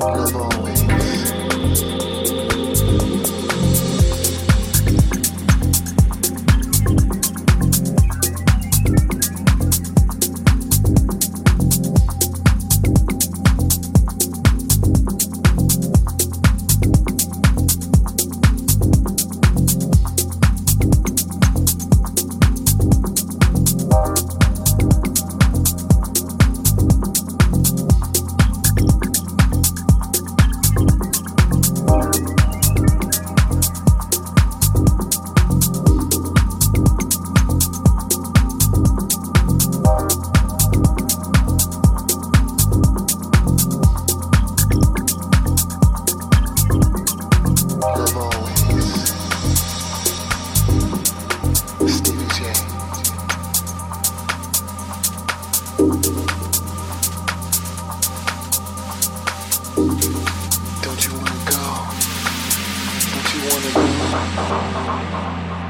Come on. ハハハハ!